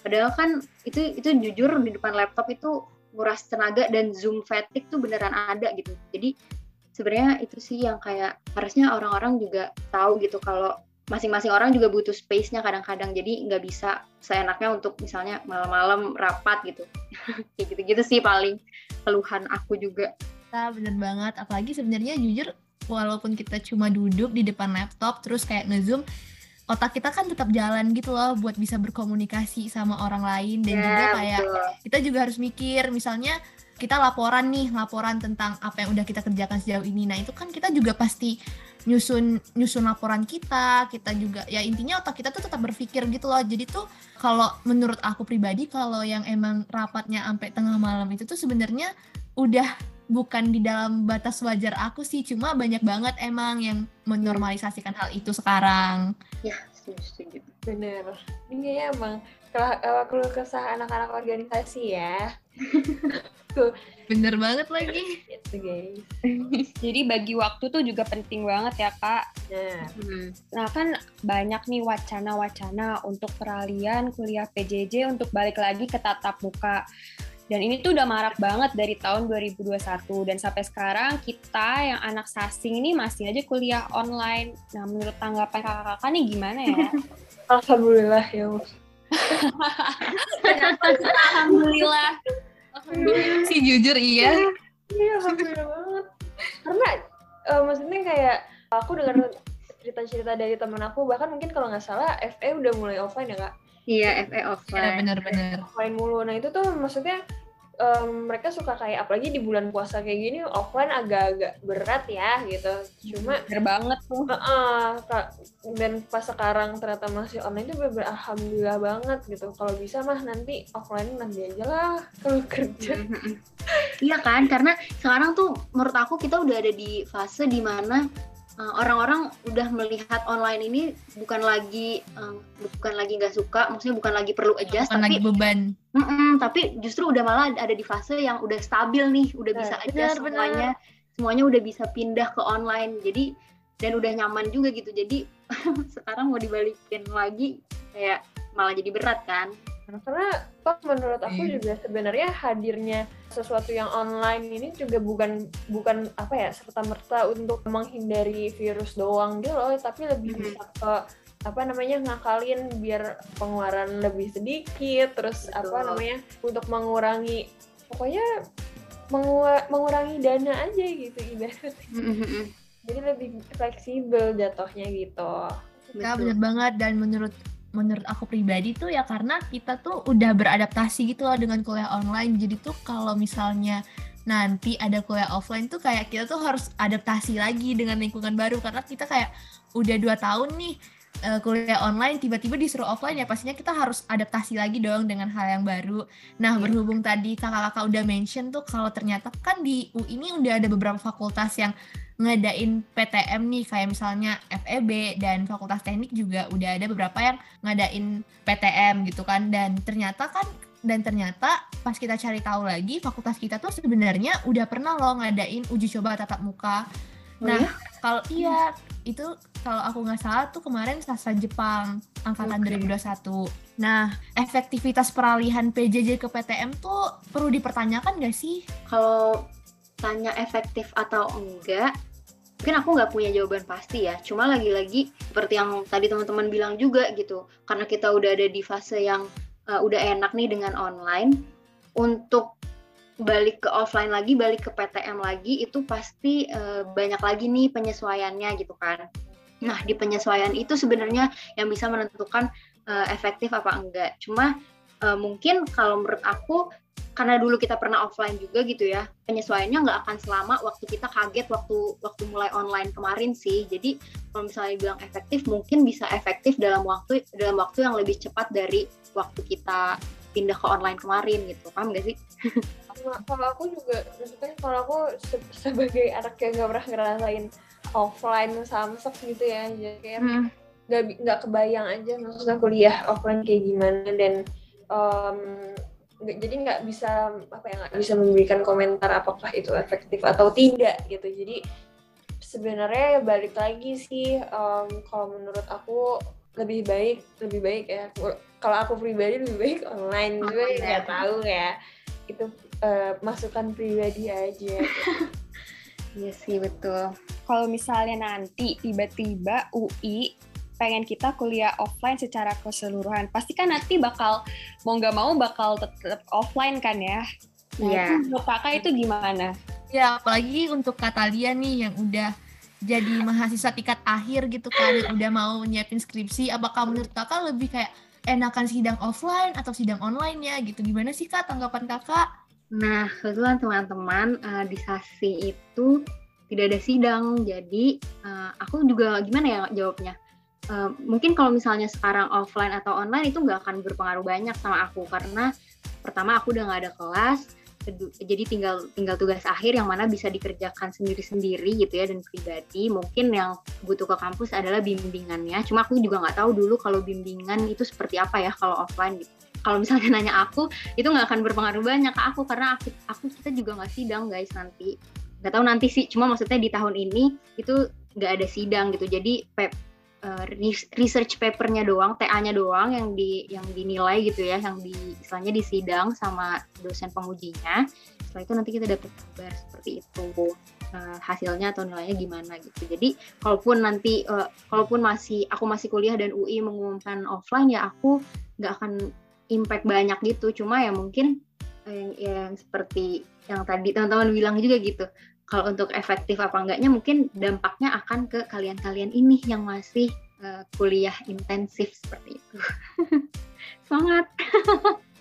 Padahal kan itu itu jujur di depan laptop itu nguras tenaga dan zoom fatigue tuh beneran ada gitu. Jadi sebenarnya itu sih yang kayak harusnya orang-orang juga tahu gitu kalau masing-masing orang juga butuh space-nya kadang-kadang. Jadi nggak bisa seenaknya untuk misalnya malam-malam rapat gitu. Kayak gitu-gitu sih paling keluhan aku juga. Nah, bener banget. Apalagi sebenarnya jujur walaupun kita cuma duduk di depan laptop terus kayak ngezoom otak kita kan tetap jalan gitu loh buat bisa berkomunikasi sama orang lain. Dan yeah, juga kayak betul. kita juga harus mikir misalnya kita laporan nih laporan tentang apa yang udah kita kerjakan sejauh ini. Nah itu kan kita juga pasti nyusun nyusun laporan kita kita juga ya intinya otak kita tuh tetap berpikir gitu loh. Jadi tuh kalau menurut aku pribadi kalau yang emang rapatnya sampai tengah malam itu tuh sebenarnya udah bukan di dalam batas wajar aku sih. Cuma banyak banget emang yang menormalisasikan hal itu sekarang. Ya setuju setuju. Bener. Ini ya emang kalau kalau kesah anak-anak organisasi ya. tuh bener banget lagi itu guys jadi bagi waktu tuh juga penting banget ya kak nah, hmm. nah kan banyak nih wacana-wacana untuk peralihan kuliah PJJ untuk balik lagi ke tatap muka dan ini tuh udah marak banget dari tahun 2021 dan sampai sekarang kita yang anak sasing ini masih aja kuliah online. Nah, menurut tanggapan kakak-kakak nih gimana ya? Alhamdulillah ya. Alhamdulillah sih jujur iya. Iya, alhamdulillah banget. Karena uh, maksudnya kayak aku dengar cerita-cerita dari teman aku bahkan mungkin kalau nggak salah FE udah mulai offline ya kak Iya, FE offline. Ya, bener-bener. Offline mulu. Nah itu tuh maksudnya um, mereka suka kayak apalagi di bulan puasa kayak gini offline agak-agak berat ya gitu. Cuma bener banget tuh. Uh, uh, dan pas sekarang ternyata masih online itu bener, alhamdulillah banget gitu. Kalau bisa mah nanti offline nanti aja lah kalau kerja. Iya kan, karena sekarang tuh menurut aku kita udah ada di fase di mana orang-orang uh, udah melihat online ini bukan lagi um, bukan lagi nggak suka, maksudnya bukan lagi perlu adjust, bukan tapi lagi beban. Mm -mm, tapi justru udah malah ada di fase yang udah stabil nih, udah bisa nah, adjust benar, semuanya, benar. semuanya udah bisa pindah ke online, jadi dan udah nyaman juga gitu. Jadi sekarang mau dibalikin lagi kayak malah jadi berat kan? Karena toh menurut aku hmm. juga sebenarnya hadirnya sesuatu yang online ini juga bukan bukan apa ya serta merta untuk menghindari virus doang gitu loh tapi lebih hmm. bisa ke apa namanya ngakalin biar pengeluaran lebih sedikit terus Betul. apa namanya untuk mengurangi pokoknya mengurangi dana aja gitu ibarat hmm, jadi lebih fleksibel jatuhnya gitu Nah, bener banget dan menurut menurut aku pribadi tuh ya karena kita tuh udah beradaptasi gitu loh dengan kuliah online. Jadi tuh kalau misalnya nanti ada kuliah offline tuh kayak kita tuh harus adaptasi lagi dengan lingkungan baru. Karena kita kayak udah dua tahun nih uh, kuliah online tiba-tiba disuruh offline ya pastinya kita harus adaptasi lagi dong dengan hal yang baru. Nah, iya. berhubung tadi kakak-kakak udah mention tuh kalau ternyata kan di U ini udah ada beberapa fakultas yang ngadain PTM nih kayak misalnya FEB dan Fakultas Teknik juga udah ada beberapa yang ngadain PTM gitu kan dan ternyata kan dan ternyata pas kita cari tahu lagi fakultas kita tuh sebenarnya udah pernah loh ngadain uji coba tatap muka. Oh nah, ya? kalau iya itu kalau aku nggak salah tuh kemarin sastra Jepang angkatan okay. 2021. Nah, efektivitas peralihan PJJ ke PTM tuh perlu dipertanyakan nggak sih? Kalau tanya efektif atau enggak, mungkin aku nggak punya jawaban pasti ya cuma lagi-lagi seperti yang tadi teman-teman bilang juga gitu karena kita udah ada di fase yang uh, udah enak nih dengan online untuk balik ke offline lagi balik ke PTM lagi itu pasti uh, banyak lagi nih penyesuaiannya gitu kan nah di penyesuaian itu sebenarnya yang bisa menentukan uh, efektif apa enggak. Cuma uh, mungkin kalau menurut aku karena dulu kita pernah offline juga gitu ya penyesuaiannya nggak akan selama waktu kita kaget waktu waktu mulai online kemarin sih. Jadi kalau misalnya bilang efektif mungkin bisa efektif dalam waktu dalam waktu yang lebih cepat dari waktu kita pindah ke online kemarin gitu. Paham gak sih? kalau aku juga maksudnya kalau aku se sebagai anak yang gak pernah ngerasain offline samsek gitu ya jadi kayak hmm. nggak hmm. nggak kebayang aja maksudnya kuliah offline kayak gimana dan um, jadi nggak bisa apa ya nggak bisa memberikan komentar apakah itu efektif atau tidak gitu jadi sebenarnya balik lagi sih um, kalau menurut aku lebih baik lebih baik ya kalau aku pribadi lebih baik online juga oh, nggak tahu ya itu uh, masukan pribadi aja Iya sih betul. Kalau misalnya nanti tiba-tiba UI pengen kita kuliah offline secara keseluruhan, pasti kan nanti bakal mau nggak mau bakal tetap offline kan ya? Nah, Iya. Menurut kakak itu gimana? Ya, apalagi untuk Katalia nih yang udah jadi mahasiswa tingkat akhir gitu kan, yang udah mau nyiapin skripsi, apakah menurut kakak lebih kayak enakan sidang offline atau sidang online ya gitu? Gimana sih kak tanggapan kakak? Nah, kebetulan teman-teman uh, di SASI itu tidak ada sidang, jadi uh, aku juga gimana ya jawabnya? Uh, mungkin kalau misalnya sekarang offline atau online itu nggak akan berpengaruh banyak sama aku karena pertama aku udah nggak ada kelas, jadi tinggal tinggal tugas akhir yang mana bisa dikerjakan sendiri-sendiri gitu ya dan pribadi. Mungkin yang butuh ke kampus adalah bimbingannya. Cuma aku juga nggak tahu dulu kalau bimbingan itu seperti apa ya kalau offline gitu kalau misalnya nanya aku itu nggak akan berpengaruh banyak ke aku karena aku aku kita juga nggak sidang guys nanti. Nggak tahu nanti sih cuma maksudnya di tahun ini itu nggak ada sidang gitu. Jadi pep uh, research papernya doang TA-nya doang yang di yang dinilai gitu ya yang di istilahnya di sidang sama dosen pengujinya. Setelah itu nanti kita dapat kabar seperti itu uh, hasilnya atau nilainya gimana gitu. Jadi kalaupun nanti uh, kalaupun masih aku masih kuliah dan UI mengumumkan offline ya aku nggak akan impact banyak gitu. Cuma ya mungkin yang, yang seperti yang tadi teman-teman bilang juga gitu. Kalau untuk efektif apa enggaknya mungkin dampaknya akan ke kalian-kalian ini yang masih uh, kuliah intensif seperti itu. Semangat.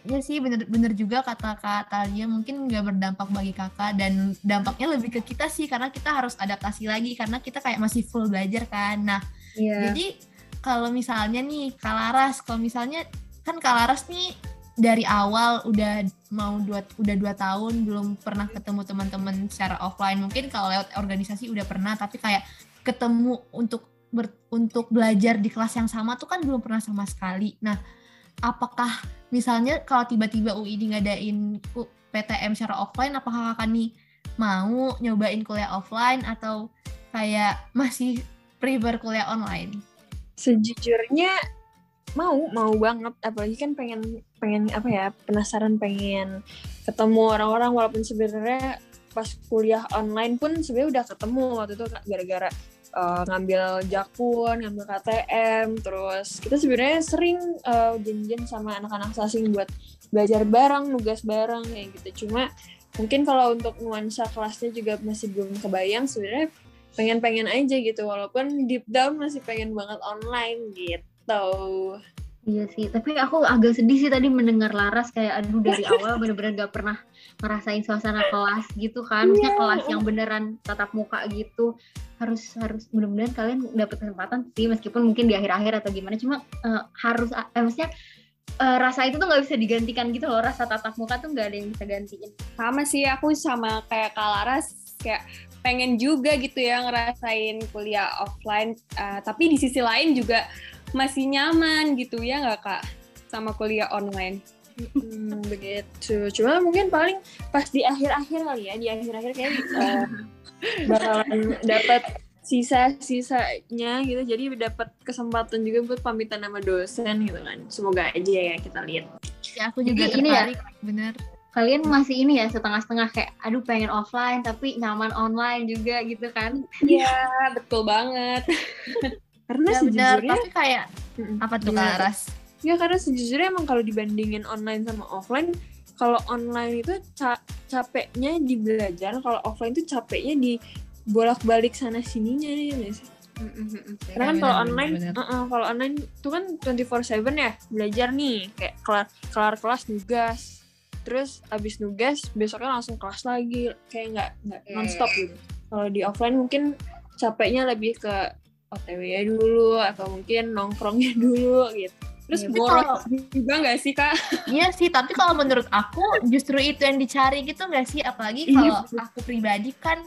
Ya sih bener-bener juga kata Kak Talia. Mungkin nggak berdampak bagi kakak dan dampaknya lebih ke kita sih karena kita harus adaptasi lagi karena kita kayak masih full belajar kan. Nah yeah. jadi kalau misalnya nih Kalaras kalau misalnya kan Kalaras nih dari awal udah mau dua udah dua tahun belum pernah ketemu teman-teman secara offline. Mungkin kalau lewat organisasi udah pernah tapi kayak ketemu untuk ber, untuk belajar di kelas yang sama tuh kan belum pernah sama sekali. Nah apakah misalnya kalau tiba-tiba UI ngadain PTM secara offline apakah kakak nih mau nyobain kuliah offline atau kayak masih prefer kuliah online? Sejujurnya mau mau banget. Apalagi kan pengen pengen apa ya penasaran pengen ketemu orang-orang. Walaupun sebenarnya pas kuliah online pun sebenarnya udah ketemu waktu itu gara-gara uh, ngambil jakun ngambil KTM terus kita sebenarnya sering uh, janjian sama anak-anak sasing buat belajar bareng nugas bareng kayak gitu. Cuma mungkin kalau untuk nuansa kelasnya juga masih belum kebayang sebenarnya pengen-pengen aja gitu. Walaupun deep down masih pengen banget online gitu gitu. Iya sih, tapi aku agak sedih sih tadi mendengar Laras kayak aduh dari awal bener-bener gak pernah ngerasain suasana kelas gitu kan. Maksudnya iya. kelas yang beneran tatap muka gitu. Harus harus mudah-mudahan kalian dapat kesempatan sih meskipun mungkin di akhir-akhir atau gimana cuma uh, harus eh, maksudnya uh, rasa itu tuh nggak bisa digantikan gitu loh rasa tatap muka tuh nggak ada yang bisa gantiin sama sih aku sama kayak Kalaras kayak pengen juga gitu ya ngerasain kuliah offline uh, tapi di sisi lain juga masih nyaman gitu ya nggak kak sama kuliah online? Hmm, begitu. Cuma mungkin paling pas di akhir-akhir kali ya, di akhir-akhir kayak uh, bakalan dapat sisa-sisanya gitu. Jadi dapat kesempatan juga buat pamitan sama dosen gitu kan. Semoga aja ya kita lihat. Ya aku juga Jadi tertarik, ini ya, bener. Kalian masih ini ya setengah-setengah kayak aduh pengen offline tapi nyaman online juga gitu kan. Iya, betul banget. Karena ya, sejujurnya benar, tapi kayak apa tuh Kak Ras? Ya karena sejujurnya emang kalau dibandingin online sama offline, kalau online itu ca capeknya di belajar, kalau offline itu capeknya di bolak-balik sana sininya nih sih. Karena kan kalau online, uh -uh, kalau online itu kan 24/7 ya belajar nih, kayak kelar kelar kelas nugas, terus abis nugas besoknya langsung kelas lagi, kayak nggak nggak nonstop gitu. Kalau di offline mungkin capeknya lebih ke OTW ya dulu atau mungkin nongkrongnya dulu gitu. Terus Iya, boros betul. juga nggak sih kak? Iya sih, tapi kalau menurut aku justru itu yang dicari gitu nggak sih? Apalagi Iya, kalau aku pribadi kan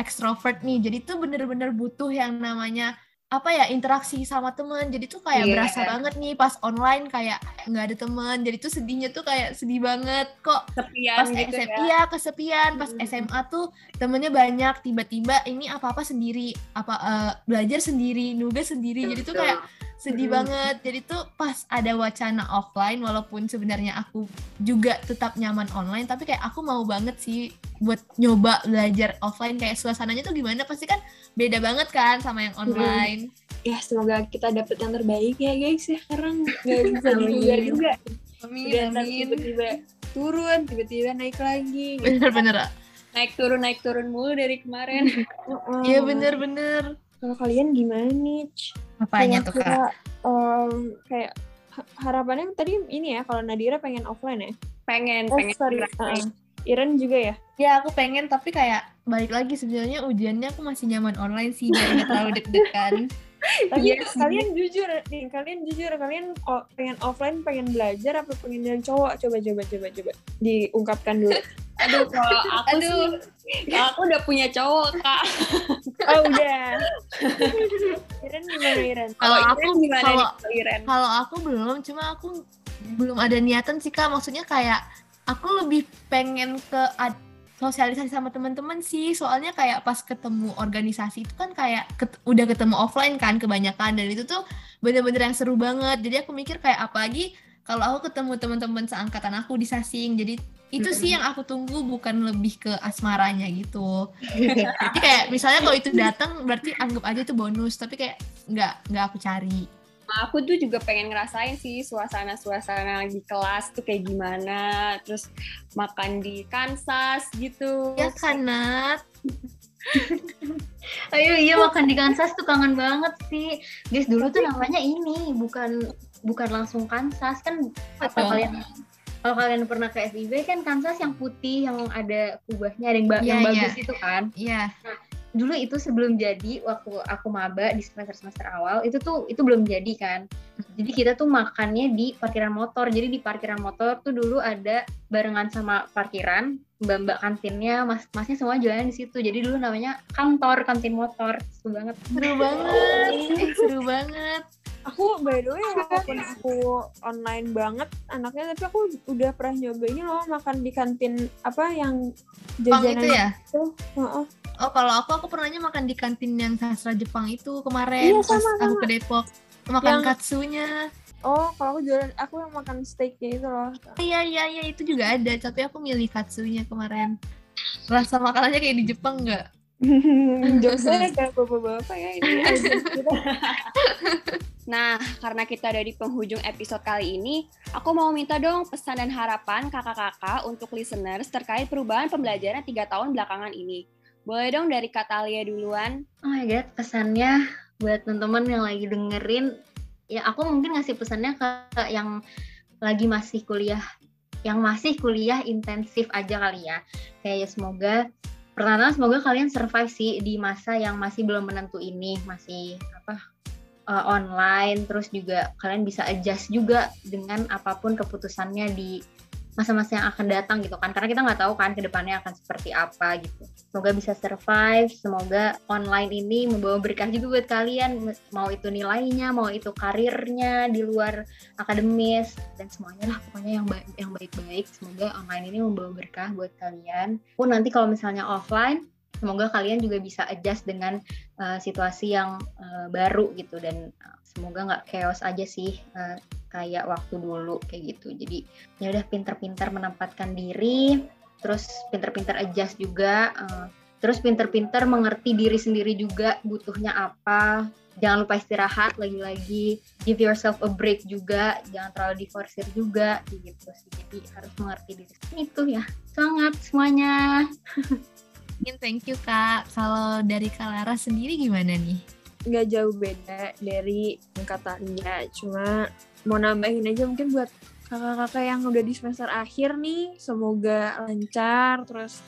ekstrovert nih, jadi tuh bener-bener butuh yang namanya apa ya interaksi sama temen. Jadi tuh kayak Iya. berasa banget nih pas online kayak nggak ada temen. Jadi tuh sedihnya tuh kayak sedih banget. Kok Sepian pas gitu SMA ya. iya kesepian. Pas Hmm. SMA tuh temennya banyak. Tiba-tiba ini apa-apa sendiri. Apa eh, belajar sendiri nugas sendiri. Jadi tuh kayak sedih Hmm. banget. Jadi tuh pas ada wacana offline walaupun sebenarnya aku juga tetap nyaman online tapi kayak aku mau banget sih buat nyoba belajar offline. Kayak suasananya tuh gimana? Pasti kan beda banget kan sama yang online Ya semoga kita dapet yang terbaik ya guys ya. Karena nggak bisa diduga juga. amin ntar amin tiba-tiba turun, tiba-tiba naik lagi. gitu. bener-bener Naik turun, naik turun mulu dari kemarin. iya bener-bener Kalau kalian gimana nih? apanya tuh kak em, kayak ha- harapannya tadi ini ya kalau Nadira pengen offline ya. Pengen, Oh, pengen. sorry. Iren juga ya. Ya aku pengen tapi kayak balik lagi sebenarnya ujiannya aku masih nyaman online sih biar nggak terlalu deg-degan. Tapi Iya sih. kalian jujur nih, kalian jujur kalian pengen offline, pengen belajar apa pengen yang cowok? Coba coba coba coba diungkapkan dulu. Aduh, kalau aku Aduh. sih, kalau aku udah punya cowok, Kak. Oh udah. Iren gimana Iren? Kalau aku gimana kalau Iren? kalau aku belum cuma aku belum ada niatan sih kak maksudnya kayak aku lebih pengen ke ad- sosialisasi sama teman-teman sih. Soalnya kayak pas ketemu organisasi itu kan kayak ket- udah ketemu offline kan kebanyakan. Dan itu tuh bener-bener yang seru banget. Jadi aku mikir kayak apalagi kalau aku ketemu teman-teman seangkatan aku di sasing. Jadi itu sih yang aku tunggu bukan lebih ke asmaranya gitu. Jadi kayak misalnya kalau itu datang berarti anggap aja itu bonus. Tapi kayak nggak nggak aku cari aku tuh juga pengen ngerasain sih suasana-suasana di kelas tuh kayak gimana. Terus makan di Kansas gitu. ya Nat Ayo iya makan di Kansas tuh kangen banget sih. Guys dulu tuh namanya ini bukan bukan langsung Kansas kan apa kalian kalau kalian pernah ke FIB kan Kansas yang putih yang ada kubahnya ada yang, ba- Iya, yang iya. bagus itu kan. Iya, Dulu itu sebelum jadi waktu aku maba di semester semester awal itu tuh itu belum jadi kan. Jadi kita tuh makannya di parkiran motor. Jadi di parkiran motor tuh dulu ada barengan sama parkiran, mbak-mbak kantinnya, mas-masnya semua jualan di situ. Jadi dulu namanya kantor, kantin motor. Seru banget. seru banget. Seru banget. Aku by the way walaupun aku online banget anaknya tapi aku udah pernah nyoba ini loh makan di kantin apa yang jajanan itu ya? itu. Heeh. Oh, kalau aku aku pernahnya makan di kantin yang sastra Jepang itu kemarin Iya, pas sama, aku sama. ke Depok. Makan Yang- katsunya. Oh, kalau aku jualan aku yang makan steaknya itu loh. Iya, iya, iya, itu juga ada, tapi aku milih katsunya kemarin. Rasa makanannya kayak di Jepang nggak? Jokesnya kayak bapak-bapak ya ini. Nah, karena kita ada di penghujung episode kali ini, aku mau minta dong pesan dan harapan kakak-kakak untuk listeners terkait perubahan pembelajaran tiga tahun belakangan ini. Boleh dong dari Kak Talia duluan? Oh my god, pesannya buat teman-teman yang lagi dengerin, ya aku mungkin ngasih pesannya ke yang lagi masih kuliah, yang masih kuliah intensif aja kali ya. Kayak ya semoga, pertama semoga kalian survive sih di masa yang masih belum menentu ini, masih apa uh, online, terus juga kalian bisa adjust juga dengan apa pun keputusannya di masa-masa yang akan datang gitu kan. Karena kita nggak tahu kan ke depannya akan seperti apa gitu. Semoga bisa survive semoga online ini membawa berkah juga buat kalian. Mau itu nilainya mau itu karirnya di luar akademis dan semuanya lah pokoknya yang baik yang baik-baik. Semoga online ini membawa berkah buat kalian. Pun nanti kalau misalnya offline semoga kalian juga bisa adjust dengan uh, situasi yang uh, baru gitu dan uh, semoga nggak chaos aja sih uh, kayak waktu dulu kayak gitu. Jadi ya udah pinter-pinter menempatkan diri terus pinter-pinter adjust juga uh, terus pinter-pinter mengerti diri sendiri juga butuhnya apa. Jangan lupa istirahat lagi-lagi give yourself a break juga jangan terlalu diforsir juga gitu sih. Jadi harus mengerti diri itu ya. Semangat semuanya Mungkin thank you Kak. Kalau dari Kak sendiri gimana nih? nggak jauh beda dari angkatannya. Cuma mau nambahin aja mungkin buat kakak-kakak yang udah di semester akhir nih, semoga lancar terus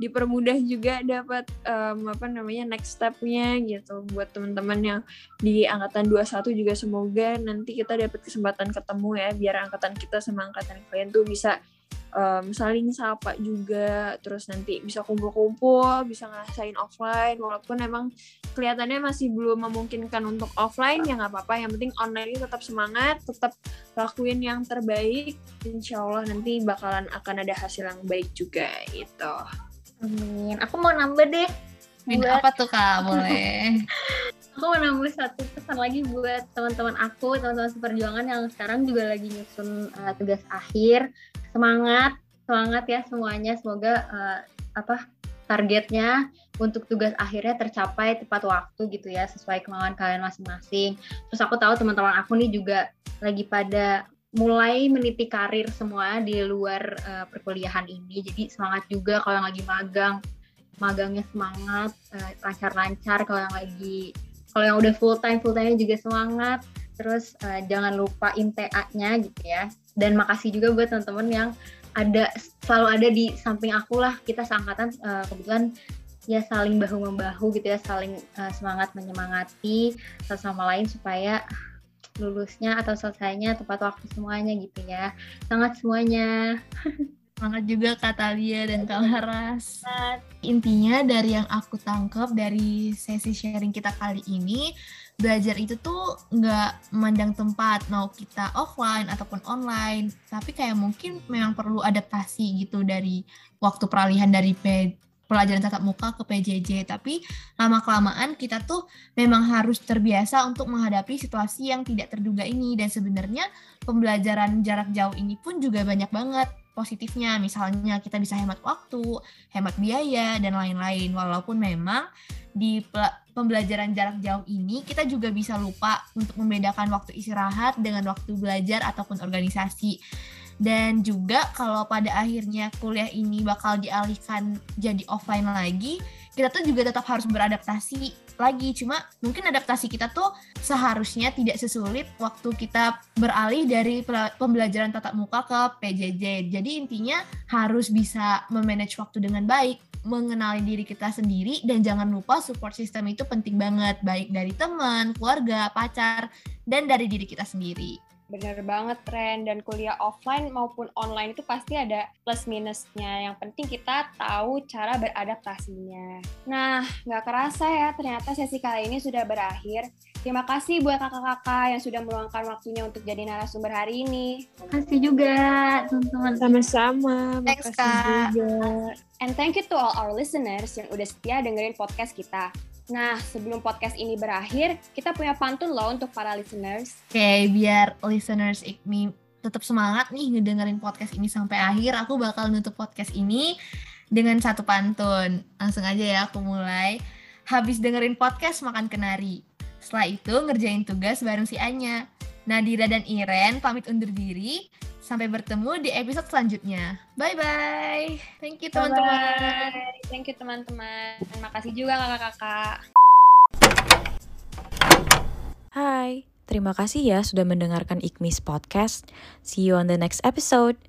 dipermudah juga dapat um, apa namanya next stepnya gitu buat teman-teman yang di angkatan 21 juga semoga nanti kita dapat kesempatan ketemu ya biar angkatan kita sama angkatan kalian tuh bisa um, saling sapa juga terus nanti bisa kumpul-kumpul bisa ngerasain offline walaupun emang kelihatannya masih belum memungkinkan untuk offline ya nggak apa-apa yang penting online ini tetap semangat tetap lakuin yang terbaik insya Allah nanti bakalan akan ada hasil yang baik juga gitu Amin. Aku mau nambah deh. Min, buat- apa tuh kak? Boleh. Aku mau nambah satu pesan lagi buat teman-teman aku, teman-teman seperjuangan yang sekarang juga lagi nyusun uh, tugas akhir. Semangat, semangat ya semuanya. Semoga uh, apa targetnya untuk tugas akhirnya tercapai tepat waktu gitu ya, sesuai kemauan kalian masing-masing. Terus aku tahu teman-teman aku nih juga lagi pada mulai meniti karir semua di luar uh, perkuliahan ini. Jadi semangat juga kalau yang lagi magang, magangnya semangat, uh, lancar-lancar. Kalau yang lagi, kalau yang udah full time, full time juga semangat. Terus uh, jangan lupa MTA-nya gitu ya. Dan makasih juga buat teman-teman yang ada selalu ada di samping aku lah. Kita seangkatan uh, kebetulan ya saling bahu membahu gitu ya, saling uh, semangat menyemangati satu sama lain supaya lulusnya atau selesainya tepat waktu semuanya gitu ya. Sangat semuanya. Semangat juga Kak Talia dan Kak Laras. Intinya dari yang aku tangkap dari sesi sharing kita kali ini, belajar itu tuh nggak memandang tempat, mau kita offline ataupun online. Tapi kayak mungkin memang perlu adaptasi gitu dari waktu peralihan dari P- pelajaran tatap muka ke PJJ. Tapi lama-kelamaan kita tuh memang harus terbiasa untuk menghadapi situasi yang tidak terduga ini. Dan sebenarnya pembelajaran jarak jauh ini pun juga banyak banget positifnya. Misalnya kita bisa hemat waktu, hemat biaya, dan lain-lain. Walaupun memang di pembelajaran jarak jauh ini kita juga bisa lupa untuk membedakan waktu istirahat dengan waktu belajar ataupun organisasi. Dan juga kalau pada akhirnya kuliah ini bakal dialihkan jadi offline lagi, kita tuh juga tetap harus beradaptasi lagi. Cuma mungkin adaptasi kita tuh seharusnya tidak sesulit waktu kita beralih dari pembelajaran tatap muka ke PJJ. Jadi intinya harus bisa memanage waktu dengan baik, mengenali diri kita sendiri dan jangan lupa support system itu penting banget baik dari teman, keluarga, pacar dan dari diri kita sendiri. Bener banget, Ren. Dan kuliah offline maupun online itu pasti ada plus minusnya. Yang penting kita tahu cara beradaptasinya. Nah, nggak kerasa ya, ternyata sesi kali ini sudah berakhir. Terima kasih buat kakak-kakak yang sudah meluangkan waktunya untuk jadi narasumber hari ini. Makasih juga teman-teman. sama-sama Thanks, Kak. juga And thank you to all our listeners yang udah setia dengerin podcast kita. Nah, sebelum podcast ini berakhir, kita punya pantun loh untuk para listeners. Oke, biar listeners IKMI tetap semangat nih ngedengerin podcast ini sampai akhir, aku bakal nutup podcast ini dengan satu pantun. Langsung aja ya, aku mulai. Habis dengerin podcast, makan kenari. Setelah itu, ngerjain tugas bareng si Anya. Nadira dan Iren pamit undur diri. Sampai bertemu di episode selanjutnya. Bye-bye. Thank you, teman-teman. Bye. Thank you teman-teman. Makasih juga kakak-kakak. Hai, terima kasih ya sudah mendengarkan Ikmis Podcast. See you on the next episode.